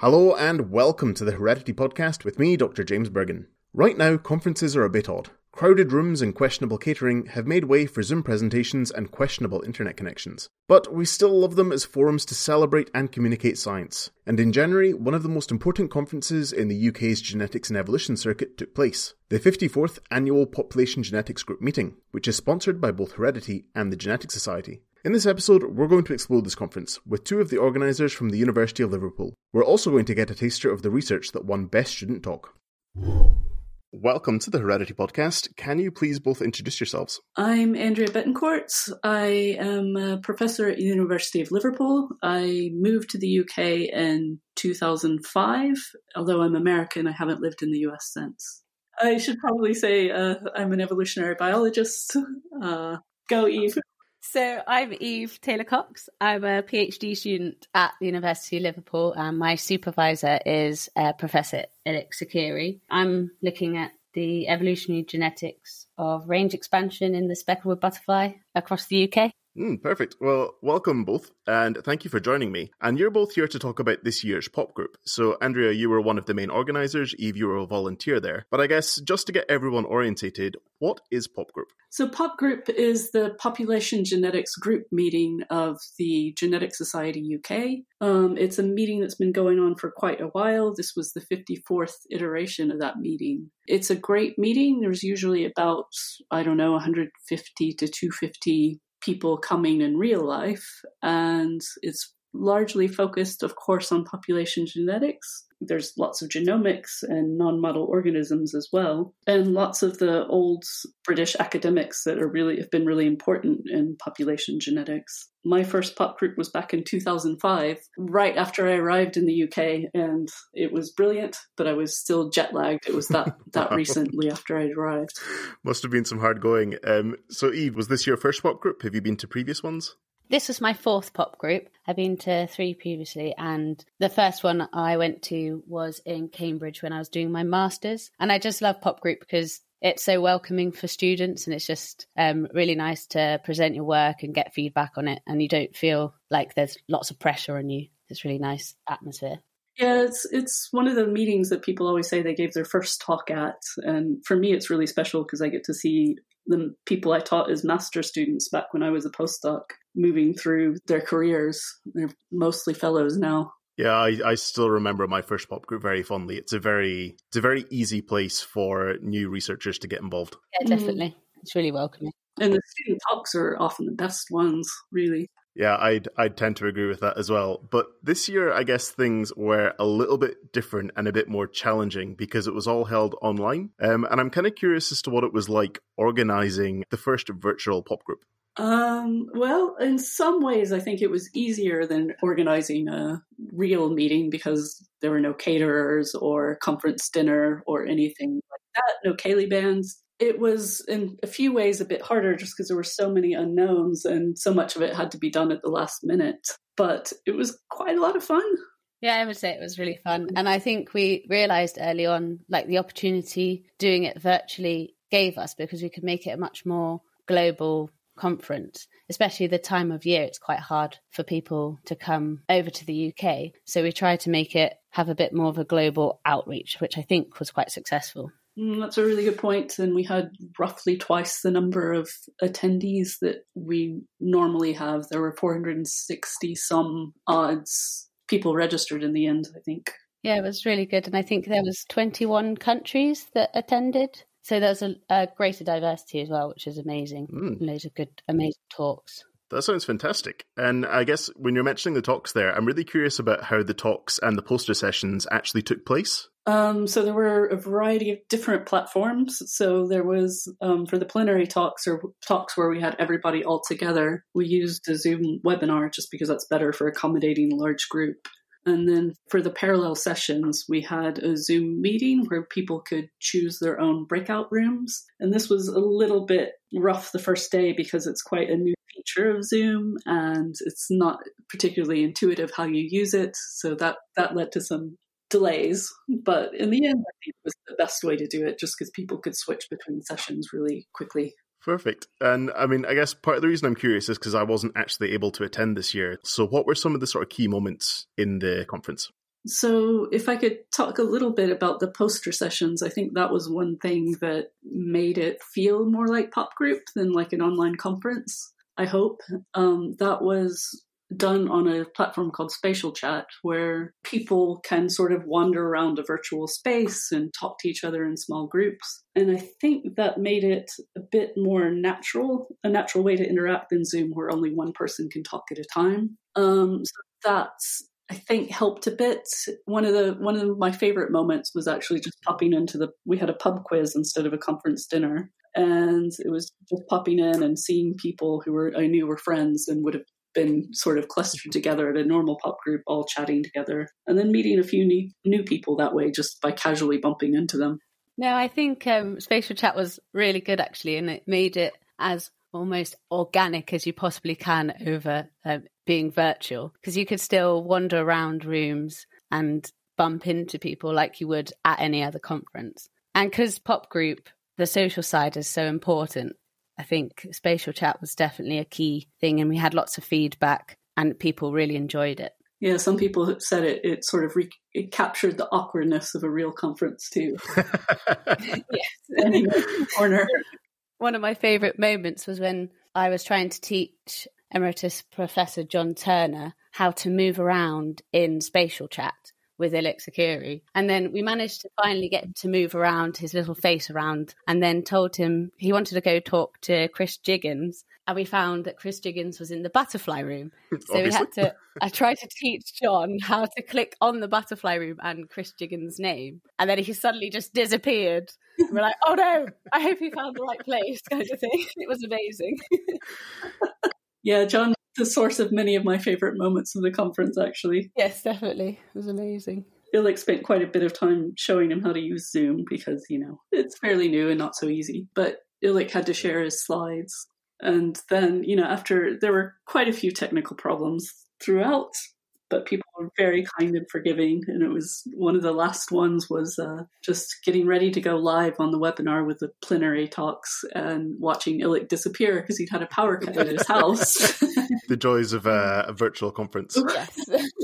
Hello and welcome to the Heredity Podcast with me, Dr. James Burgon. Right now, conferences are a bit odd. Crowded rooms and questionable catering have made way for Zoom presentations and questionable internet connections. But we still love them as forums to celebrate and communicate science. And in January, one of the most important conferences in the UK's Genetics and Evolution Circuit took place the 54th Annual Population Genetics Group Meeting, which is sponsored by both Heredity and the Genetics Society. In this episode, we're going to explore this conference with two of the organisers from the University of Liverpool. We're also going to get a taster of the research that won Best Student Talk. Welcome to the Heredity Podcast. Can you please both introduce yourselves? I'm Andrea Betancourt. I am a professor at the University of Liverpool. I moved to the UK in 2005. Although I'm American, I haven't lived in the US since. I should probably say uh, I'm an evolutionary biologist. Uh, go, Eve. So I'm Eve Taylor Cox. I'm a PhD student at the University of Liverpool, and my supervisor is uh, Professor Ilik Saccheri. I'm looking at the evolutionary genetics of range expansion in the speckled butterfly across the UK. Mm, perfect. Well, welcome both, and thank you for joining me. And you're both here to talk about this year's pop group. So, Andrea, you were one of the main organisers, Eve, you were a volunteer there. But I guess just to get everyone orientated, what is pop group? So, pop group is the population genetics group meeting of the Genetic Society UK. Um, it's a meeting that's been going on for quite a while. This was the 54th iteration of that meeting. It's a great meeting. There's usually about, I don't know, 150 to 250 people coming in real life. And it's largely focused, of course, on population genetics. There's lots of genomics and non model organisms as well, and lots of the old British academics that are really have been really important in population genetics. My first pop group was back in 2005, right after I arrived in the UK, and it was brilliant, but I was still jet lagged. It was that that recently after I'd arrived. Must have been some hard going. Um, so, Eve, was this your first pop group? Have you been to previous ones? This was my fourth pop group. I've been to three previously, and the first one I went to was in Cambridge when I was doing my master's. And I just love pop group because it's so welcoming for students, and it's just um, really nice to present your work and get feedback on it. And you don't feel like there's lots of pressure on you. It's really nice atmosphere. Yeah, it's it's one of the meetings that people always say they gave their first talk at, and for me, it's really special because I get to see the people I taught as master students back when I was a postdoc moving through their careers. They're mostly fellows now. Yeah, I, I still remember my first pop group very fondly. It's a very it's a very easy place for new researchers to get involved. Yeah, definitely. Mm. It's really welcoming. And the student talks are often the best ones, really. Yeah, I'd I'd tend to agree with that as well. But this year, I guess things were a little bit different and a bit more challenging because it was all held online. Um, and I'm kind of curious as to what it was like organizing the first virtual pop group. Um, well, in some ways, I think it was easier than organizing a real meeting because there were no caterers or conference dinner or anything like that, no Ceilidh bands. It was in a few ways a bit harder just because there were so many unknowns and so much of it had to be done at the last minute. But it was quite a lot of fun. Yeah, I would say it was really fun. And I think we realized early on, like the opportunity doing it virtually gave us because we could make it a much more global conference, especially the time of year, it's quite hard for people to come over to the UK. So we tried to make it have a bit more of a global outreach, which I think was quite successful. Mm, that's a really good point. And we had roughly twice the number of attendees that we normally have. There were 460 some odds people registered in the end, I think. Yeah, it was really good. And I think there was 21 countries that attended. So there's a, a, greater diversity as well, which is amazing. Mm. Loads of good, amazing talks. That sounds fantastic. And I guess when you're mentioning the talks there, I'm really curious about how the talks and the poster sessions actually took place. Um, so there were a variety of different platforms. So there was um, for the plenary talks or talks where we had everybody all together. We used a Zoom webinar just because that's better for accommodating a large group. And then for the parallel sessions, we had a Zoom meeting where people could choose their own breakout rooms. And this was a little bit rough the first day because it's quite a new feature of Zoom and it's not particularly intuitive how you use it. So that, that led to some delays. But in the end, I think it was the best way to do it just because people could switch between sessions really quickly. Perfect. And I mean, I guess part of the reason I'm curious is because I wasn't actually able to attend this year. So, what were some of the sort of key moments in the conference? So, if I could talk a little bit about the poster sessions, I think that was one thing that made it feel more like pop group than like an online conference. I hope um, that was done on a platform called Spatial Chat, where people can sort of wander around a virtual space and talk to each other in small groups. And I think that made it a bit more natural, a natural way to interact than Zoom, where only one person can talk at a time. Um, so that's I think helped a bit. One of the one of my favorite moments was actually just popping into the. We had a pub quiz instead of a conference dinner, and it was just popping in and seeing people who were I knew were friends and would have been sort of clustered together at a normal pop group, all chatting together, and then meeting a few new, new people that way just by casually bumping into them. No, I think um, Spatial Chat was really good actually, and it made it as almost organic as you possibly can over um, being virtual because you could still wander around rooms and bump into people like you would at any other conference. And because pop group, the social side is so important, I think spatial chat was definitely a key thing, and we had lots of feedback, and people really enjoyed it. Yeah, some people said it. It sort of re- it captured the awkwardness of a real conference too. yes, corner. One of my favourite moments was when I was trying to teach Emeritus Professor John Turner how to move around in spatial chat with Ilik Saccheri. And then we managed to finally get him to move around his little face around and then told him he wanted to go talk to Chris Jiggins. And we found that Chris Jiggins was in the butterfly room. So Obviously. we had to, I tried to teach John how to click on the butterfly room and Chris Jiggins' name. And then he suddenly just disappeared. we're like, oh no, I hope he found the right place, kind of thing. It was amazing. yeah, John the source of many of my favorite moments of the conference, actually. Yes, definitely. It was amazing. Ilik spent quite a bit of time showing him how to use Zoom because, you know, it's fairly new and not so easy. But Ilik had to share his slides. And then, you know, after there were quite a few technical problems throughout, but people were very kind and forgiving. And it was one of the last ones was uh, just getting ready to go live on the webinar with the plenary talks and watching Ilik disappear because he'd had a power cut at his house. the joys of uh, a virtual conference. Yes.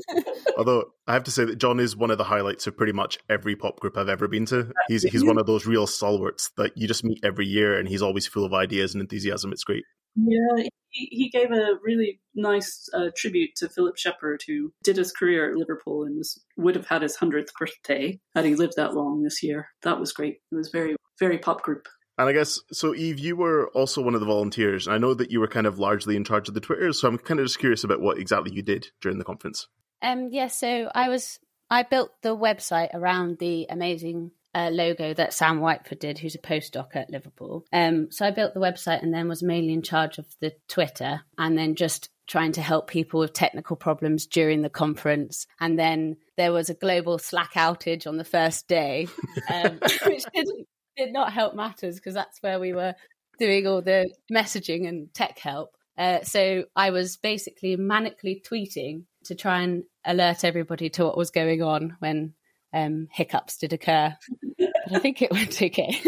Although I have to say that John is one of the highlights of pretty much every pop group I've ever been to. He's he's one of those real stalwarts that you just meet every year, and he's always full of ideas and enthusiasm. It's great. Yeah, he, he gave a really nice uh, tribute to Philip Sheppard, who did his career at Liverpool and was would have had his hundredth birthday had he lived that long this year. That was great. It was very very pop group. And I guess so, Eve. You were also one of the volunteers. I know that you were kind of largely in charge of the Twitter, so I'm kind of just curious about what exactly you did during the conference. Um, yeah, so I was I built the website around the amazing uh, logo that Sam Whiteford did, who's a postdoc at Liverpool. Um, so I built the website and then was mainly in charge of the Twitter and then just trying to help people with technical problems during the conference. And then there was a global Slack outage on the first day, um, which didn't, did not help matters because that's where we were doing all the messaging and tech help. Uh, so I was basically manically tweeting to try and alert everybody to what was going on when um, hiccups did occur. but I think it went okay.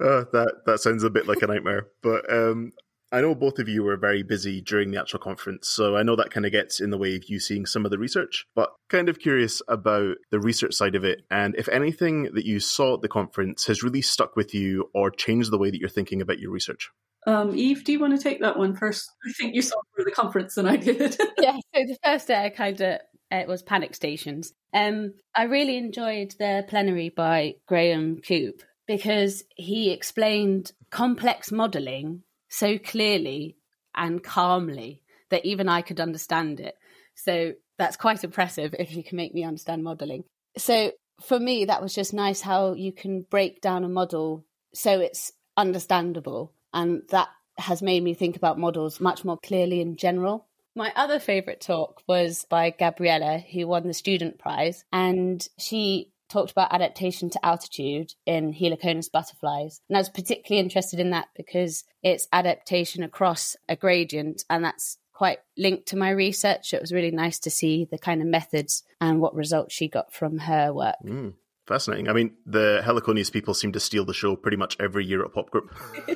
uh, that that sounds a bit like a nightmare. But um, I know both of you were very busy during the actual conference, so I know that kind of gets in the way of you seeing some of the research. But kind of curious about the research side of it, and if anything that you saw at the conference has really stuck with you or changed the way that you're thinking about your research. Um, Eve, do you want to take that one first? I think you saw more of the conference than I did. yeah, so the first day I kind of it was Panic Stations. Um, I really enjoyed the plenary by Graham Coop because he explained complex modelling so clearly and calmly that even I could understand it. So that's quite impressive if you can make me understand modeling. So for me, that was just nice how you can break down a model so it's understandable. And that has made me think about models much more clearly in general. My other favorite talk was by Gabriella, who won the student prize. And she talked about adaptation to altitude in Heliconius butterflies. And I was particularly interested in that because it's adaptation across a gradient, and that's quite linked to my research. It was really nice to see the kind of methods and what results she got from her work. Mm. Fascinating. I mean, the Heliconius people seem to steal the show pretty much every year at Pop Group. yeah,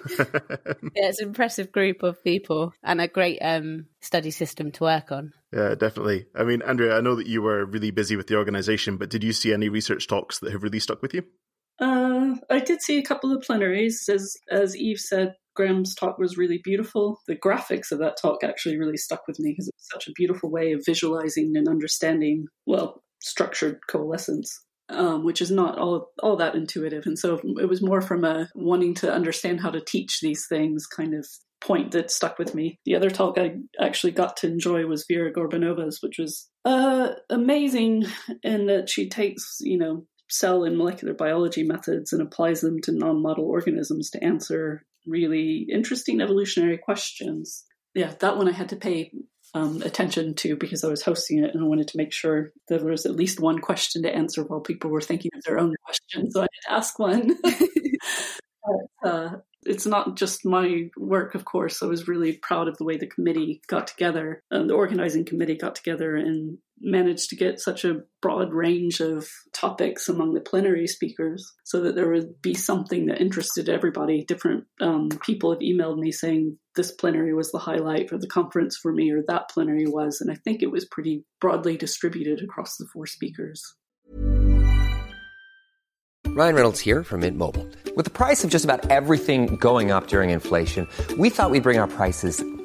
it's an impressive group of people and a great um, study system to work on. Yeah, definitely. I mean, Andrea, I know that you were really busy with the organization, but did you see any research talks that have really stuck with you? Uh, I did see a couple of plenaries. As as Eve said, Graham's talk was really beautiful. The graphics of that talk actually really stuck with me because it's such a beautiful way of visualizing and understanding, well, structured coalescence um, which is not all all that intuitive. And so it was more from a wanting to understand how to teach these things kind of point that stuck with me. The other talk I actually got to enjoy was Vera Gorbunova's, which was uh, amazing in that she takes, you know, cell and molecular biology methods and applies them to non-model organisms to answer really interesting evolutionary questions. Yeah, that one I had to pay um, attention to because I was hosting it and I wanted to make sure that there was at least one question to answer while people were thinking of their own questions. So I had to ask one. but, uh, it's not just my work, of course. I was really proud of the way the committee got together, uh, the organizing committee got together and managed to get such a broad range of topics among the plenary speakers so that there would be something that interested everybody. Different um, people have emailed me saying this plenary was the highlight of the conference for me, or that plenary was. And I think it was pretty broadly distributed across the four speakers. Ryan Reynolds here from Mint Mobile. With the price of just about everything going up during inflation, we thought we'd bring our prices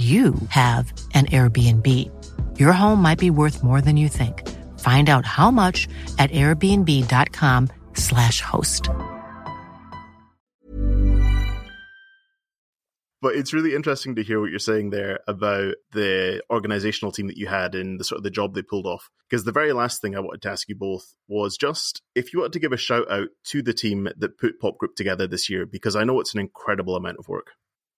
you have an Airbnb. Your home might be worth more than you think. Find out how much at airbnb.com/slash host. But it's really interesting to hear what you're saying there about the organizational team that you had and the sort of the job they pulled off. Because the very last thing I wanted to ask you both was just if you wanted to give a shout out to the team that put Pop Group together this year, because I know it's an incredible amount of work.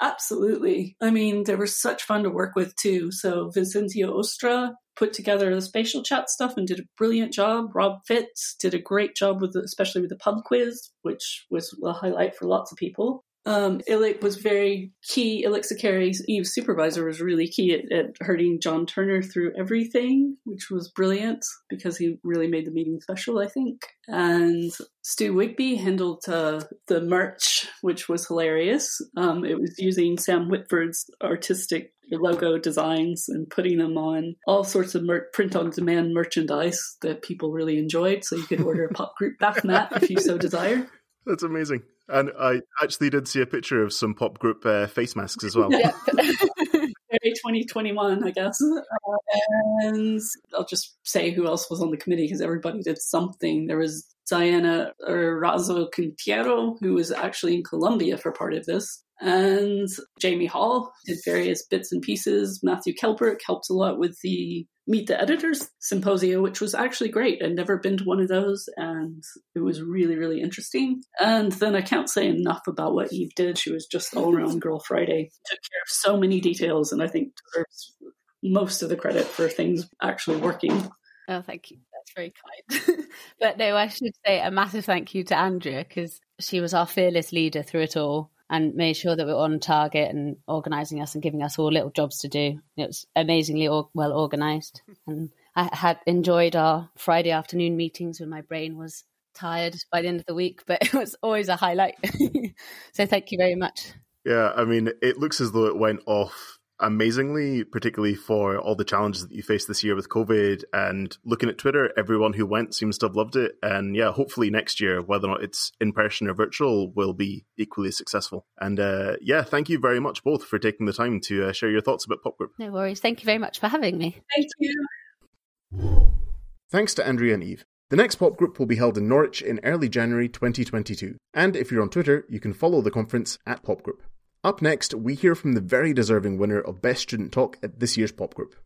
Absolutely. I mean, they were such fun to work with too. So Vicencio Oostra put together the spatial chat stuff and did a brilliant job. Rob Fitz did a great job with, the, especially with the pub quiz, which was a highlight for lots of people. Um, Ilik was very key. Ilik Saccheri's Eve's supervisor was really key at, at herding John Turner through everything, which was brilliant because he really made the meeting special, I think. And Stu Wigby handled uh, the merch, which was hilarious. Um, it was using Sam Whitford's artistic logo designs and putting them on all sorts of mer- print on demand merchandise that people really enjoyed. So you could order a pop group bath mat if you so desire. That's amazing. And I actually did see a picture of some pop group uh, face masks as well. Very 2021, I guess. And I'll just say who else was on the committee because everybody did something. There was Diana Razo Quintero, who was actually in Colombia for part of this. And Jamie Hall did various bits and pieces. Matthew Kelbrick helped a lot with the Meet the Editors Symposia, which was actually great. I'd never been to one of those, and it was really, really interesting. And then I can't say enough about what Eve did. She was just all around Girl Friday. Took care of so many details, and I think deserves most of the credit for things actually working. Oh, thank you. that's very kind. but no, I should say a massive thank you to Andrea because she was our fearless leader through it all and made sure that we are on target and organising us and giving us all little jobs to do. It was amazingly or- well organised. And I had enjoyed our Friday afternoon meetings when my brain was tired by the end of the week, but it was always a highlight. so thank you very much. Yeah, I mean, it looks as though it went off amazingly, particularly for all the challenges that you faced this year with COVID. And looking at Twitter, everyone who went seems to have loved it. And yeah, hopefully next year, whether or not it's in person or virtual, will be equally successful. And uh, yeah, thank you very much both for taking the time to uh, share your thoughts about Pop Group. No worries. Thank you very much for having me. Thank you. Thanks to Andrea and Eve. The next pop group will be held in Norwich in early January 2022. And if you're on Twitter, you can follow the conference at Pop Group. Up next, we hear from the very deserving winner of Best Student Talk at this year's Pop Group.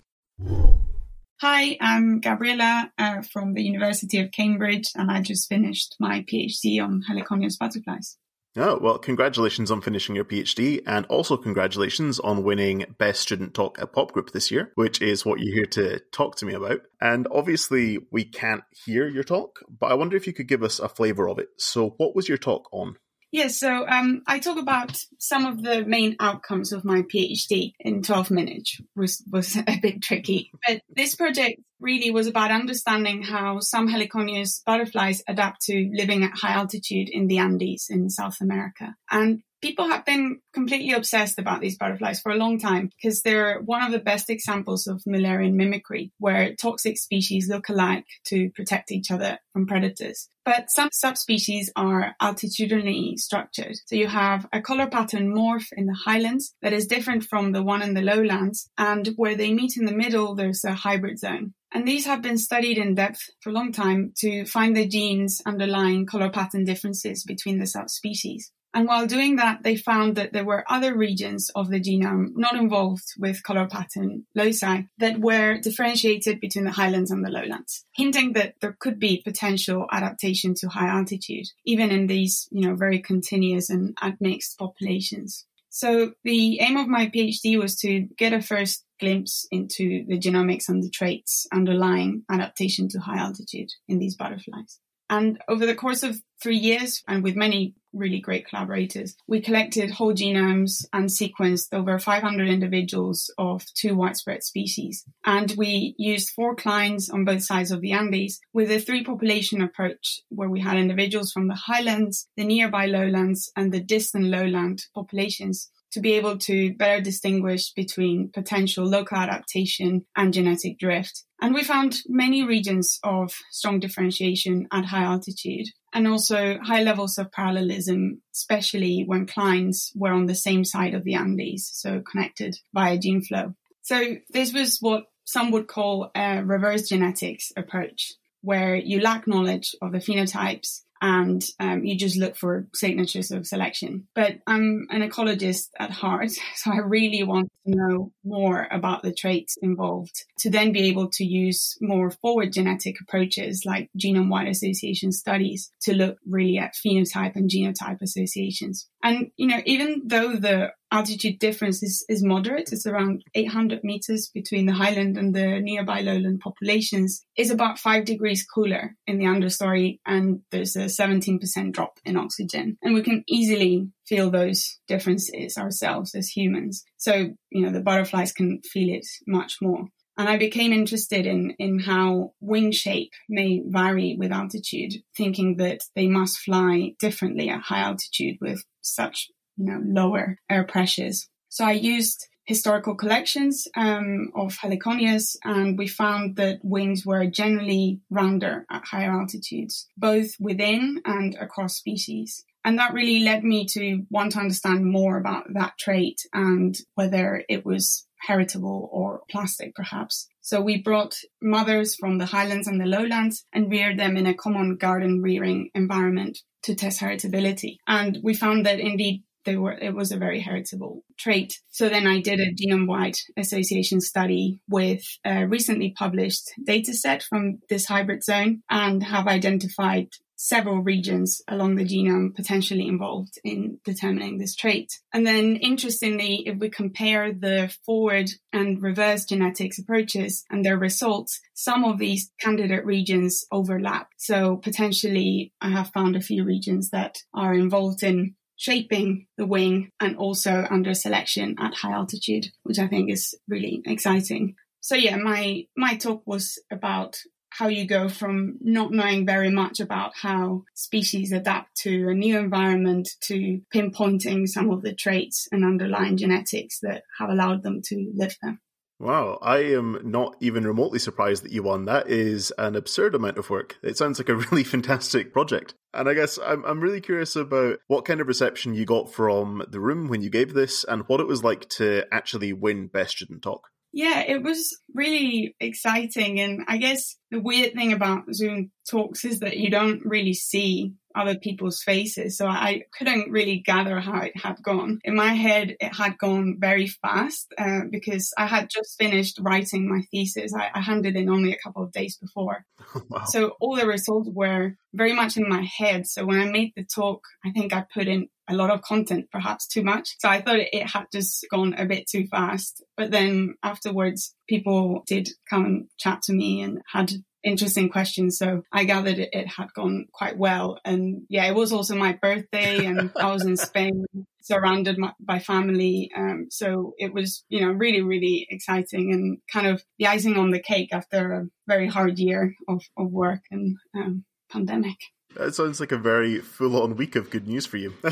Hi, I'm Gabriela uh, from the University of Cambridge, and I just finished my PhD on Heliconius butterflies. Oh, well, congratulations on finishing your PhD, and also congratulations on winning Best Student Talk at Pop Group this year, which is what you're here to talk to me about. And obviously, we can't hear your talk, but I wonder if you could give us a flavour of it. So, what was your talk on? Yes, so um, I talk about some of the main outcomes of my PhD in 12 minutes, was was a bit tricky. But this project really was about understanding how some Heliconius butterflies adapt to living at high altitude in the Andes in South America. And people have been completely obsessed about these butterflies for a long time because they're one of the best examples of Müllerian mimicry, where toxic species look alike to protect each other from predators. But some subspecies are altitudinally structured. So you have a color pattern morph in the highlands that is different from the one in the lowlands. And where they meet in the middle, there's a hybrid zone. And these have been studied in depth for a long time to find the genes underlying color pattern differences between the subspecies. And while doing that, they found that there were other regions of the genome not involved with color pattern loci that were differentiated between the highlands and the lowlands, hinting that there could be potential adaptation to high altitude, even in these, you know, very continuous and admixed populations. So the aim of my PhD was to get a first glimpse into the genomics and the traits underlying adaptation to high altitude in these butterflies. And over the course of three years, and with many really great collaborators, we collected whole genomes and sequenced over 500 individuals of two widespread species. And we used four clines on both sides of the Andes with a three population approach where we had individuals from the highlands, the nearby lowlands, and the distant lowland populations to be able to better distinguish between potential local adaptation and genetic drift. And we found many regions of strong differentiation at high altitude and also high levels of parallelism, especially when clines were on the same side of the Andes, so connected via gene flow. So this was what some would call a reverse genetics approach, where you lack knowledge of the phenotypes and um, you just look for signatures of selection. But I'm an ecologist at heart, so I really want to know more about the traits involved to then be able to use more forward genetic approaches like genome wide association studies to look really at phenotype and genotype associations. And, you know, even though the altitude difference is, is moderate, it's around 800 meters between the highland and the nearby lowland populations, is about five degrees cooler in the understory, and there's a 17% drop in oxygen. And we can easily feel those differences ourselves as humans. So, you know, the butterflies can feel it much more. And I became interested in, in how wing shape may vary with altitude, thinking that they must fly differently at high altitude with such, you know, lower air pressures. So I used historical collections um, of heliconius, and we found that wings were generally rounder at higher altitudes, both within and across species. And that really led me to want to understand more about that trait and whether it was heritable or plastic, perhaps. So we brought mothers from the highlands and the lowlands and reared them in a common garden rearing environment to test heritability. And we found that indeed they were, it was a very heritable trait. So then I did a genome wide association study with a recently published data set from this hybrid zone and have identified several regions along the genome potentially involved in determining this trait. And then interestingly, if we compare the forward and reverse genetics approaches and their results, some of these candidate regions overlap. So potentially I have found a few regions that are involved in shaping the wing and also under selection at high altitude, which I think is really exciting. So yeah, my my talk was about how you go from not knowing very much about how species adapt to a new environment to pinpointing some of the traits and underlying genetics that have allowed them to live there. Wow, I am not even remotely surprised that you won. That is an absurd amount of work. It sounds like a really fantastic project. And I guess I'm, I'm really curious about what kind of reception you got from the room when you gave this and what it was like to actually win Best Student Talk. Yeah, it was really exciting. And I guess the weird thing about Zoom talks is that you don't really see other people's faces. So I couldn't really gather how it had gone. In my head, it had gone very fast uh, because I had just finished writing my thesis. I, I handed in only a couple of days before. wow. So all the results were very much in my head. So when I made the talk, I think I put in a lot of content, perhaps too much. So I thought it had just gone a bit too fast. But then afterwards, people did come and chat to me and had interesting question. So I gathered it, it had gone quite well. And yeah, it was also my birthday and I was in Spain surrounded by family. Um, so it was, you know, really, really exciting and kind of the icing on the cake after a very hard year of, of work and um, pandemic. That sounds like a very full on week of good news for you.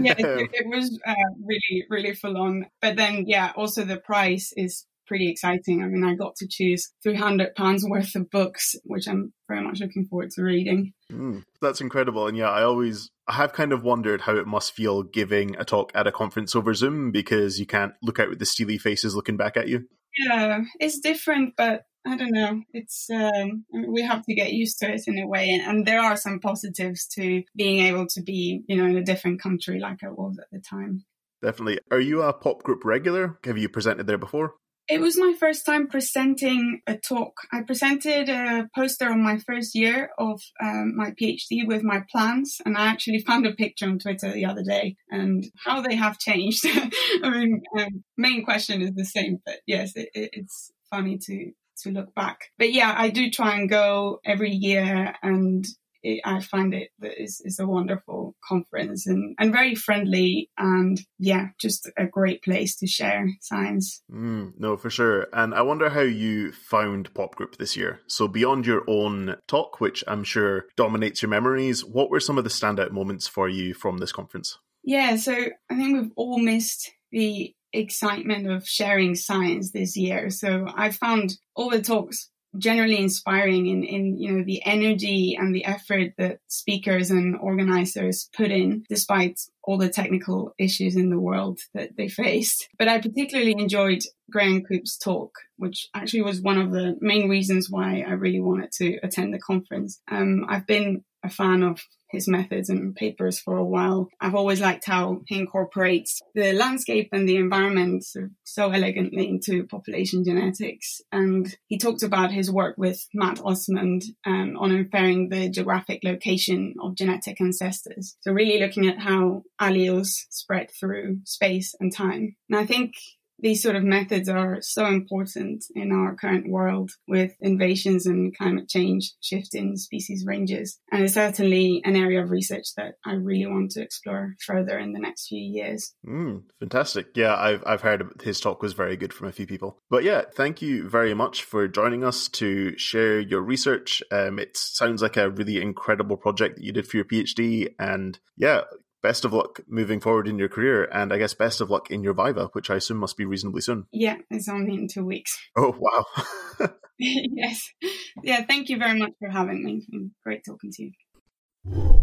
yeah, it, it was uh, really, really full on. But then, yeah, also the price is pretty exciting. I mean, I got to choose 300 pounds worth of books, which I'm very much looking forward to reading. Mm, that's incredible. And yeah, I always, I have kind of wondered how it must feel giving a talk at a conference over Zoom because you can't look out with the steely faces looking back at you. Yeah, it's different, but I don't know. It's um, we have to get used to it in a way, and, and, there are some positives to being able to be, you know, in a different country like I was at the time. Definitely. Are you a pop group regular? Have you presented there before? It was my first time presenting a talk. I presented a poster on my first year of um, my PhD with my plans, and I actually found a picture on Twitter the other day, and how they have changed. I mean, um, main question is the same, but yes, it, it, it's funny to to look back. But yeah, I do try and go every year and it, I find it is, is a wonderful conference and, and very friendly and yeah, just a great place to share science. Mm, no, for sure. And I wonder how you found Pop Group this year. So beyond your own talk, which I'm sure dominates your memories, what were some of the standout moments for you from this conference? Yeah, so I think we've all missed the excitement of sharing science this year. So I found all the talks generally inspiring in, in, you know, the energy and the effort that speakers and organizers put in despite all the technical issues in the world that they faced. But I particularly enjoyed Graham Coop's talk, which actually was one of the main reasons why I really wanted to attend the conference. Um, I've been a fan of his methods and papers for a while. I've always liked how he incorporates the landscape and the environment so elegantly into population genetics. And he talked about his work with Matt Osmond um, on inferring the geographic location of genetic ancestors. So really looking at how alleles spread through space and time. And I think these sort of methods are so important in our current world with invasions and climate change shifting species ranges. And it's certainly an area of research that I really want to explore further in the next few years. Mm, fantastic. Yeah, I've, I've heard his talk was very good from a few people. But yeah, thank you very much for joining us to share your research. Um, it sounds like a really incredible project that you did for your PhD. And yeah, best of luck moving forward in your career, and I guess best of luck in your Viva, which I assume must be reasonably soon. Yeah, it's only in two weeks. Oh wow! yes, yeah. Thank you very much for having me. Great talking to you.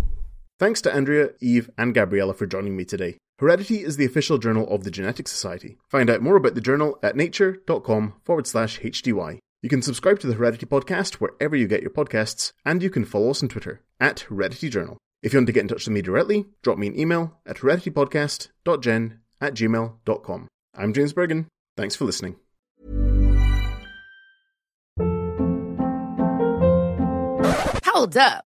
Thanks to Andrea, Eve, and Gabriella for joining me today. Heredity is the official journal of the Genetics Society. Find out more about the journal at nature.com forward slash HDY. You can subscribe to the Heredity podcast wherever you get your podcasts, and you can follow us on Twitter at Heredity Journal. If you want to get in touch with me directly, drop me an email at hereditypodcast.gen at gmail.com. I'm James Burgon. Thanks for listening. Hold up.